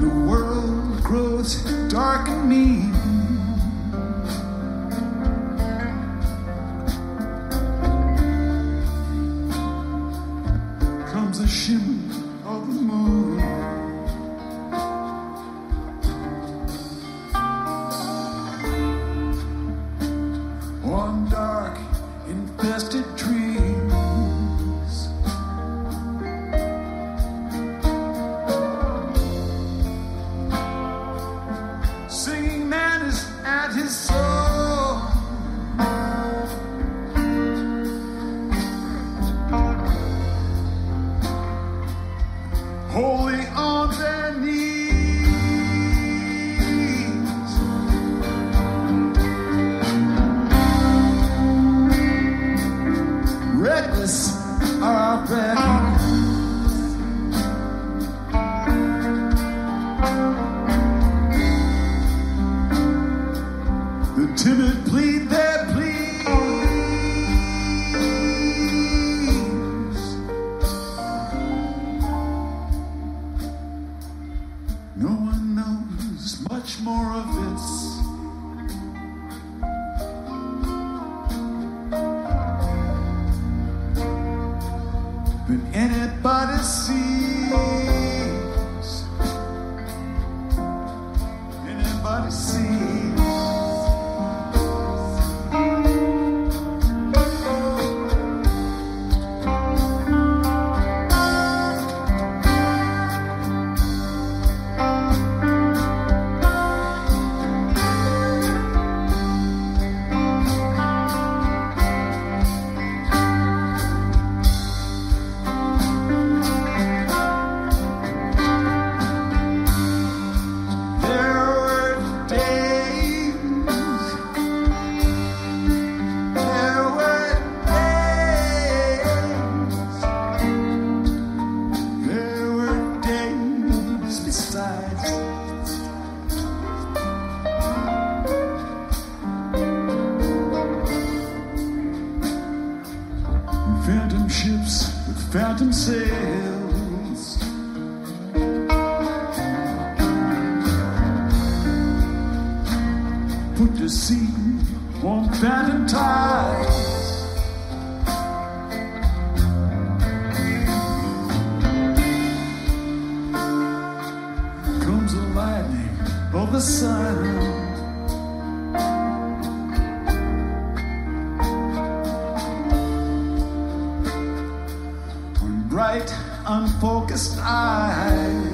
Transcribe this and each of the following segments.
the world grows dark and mean. No one knows much more of this. than anybody sees. phantom sails. Put the sea on phantom tide. unfocused eyes.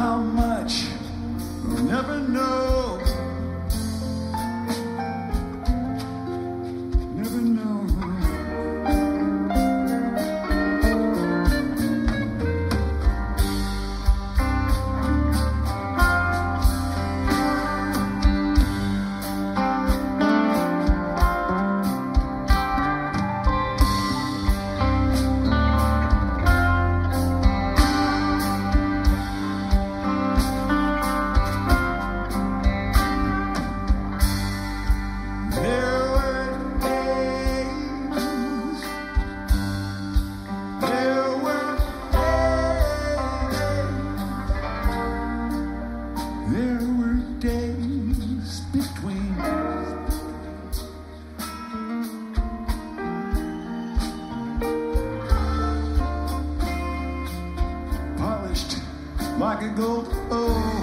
How much we'll never know. Like a gold. Oh.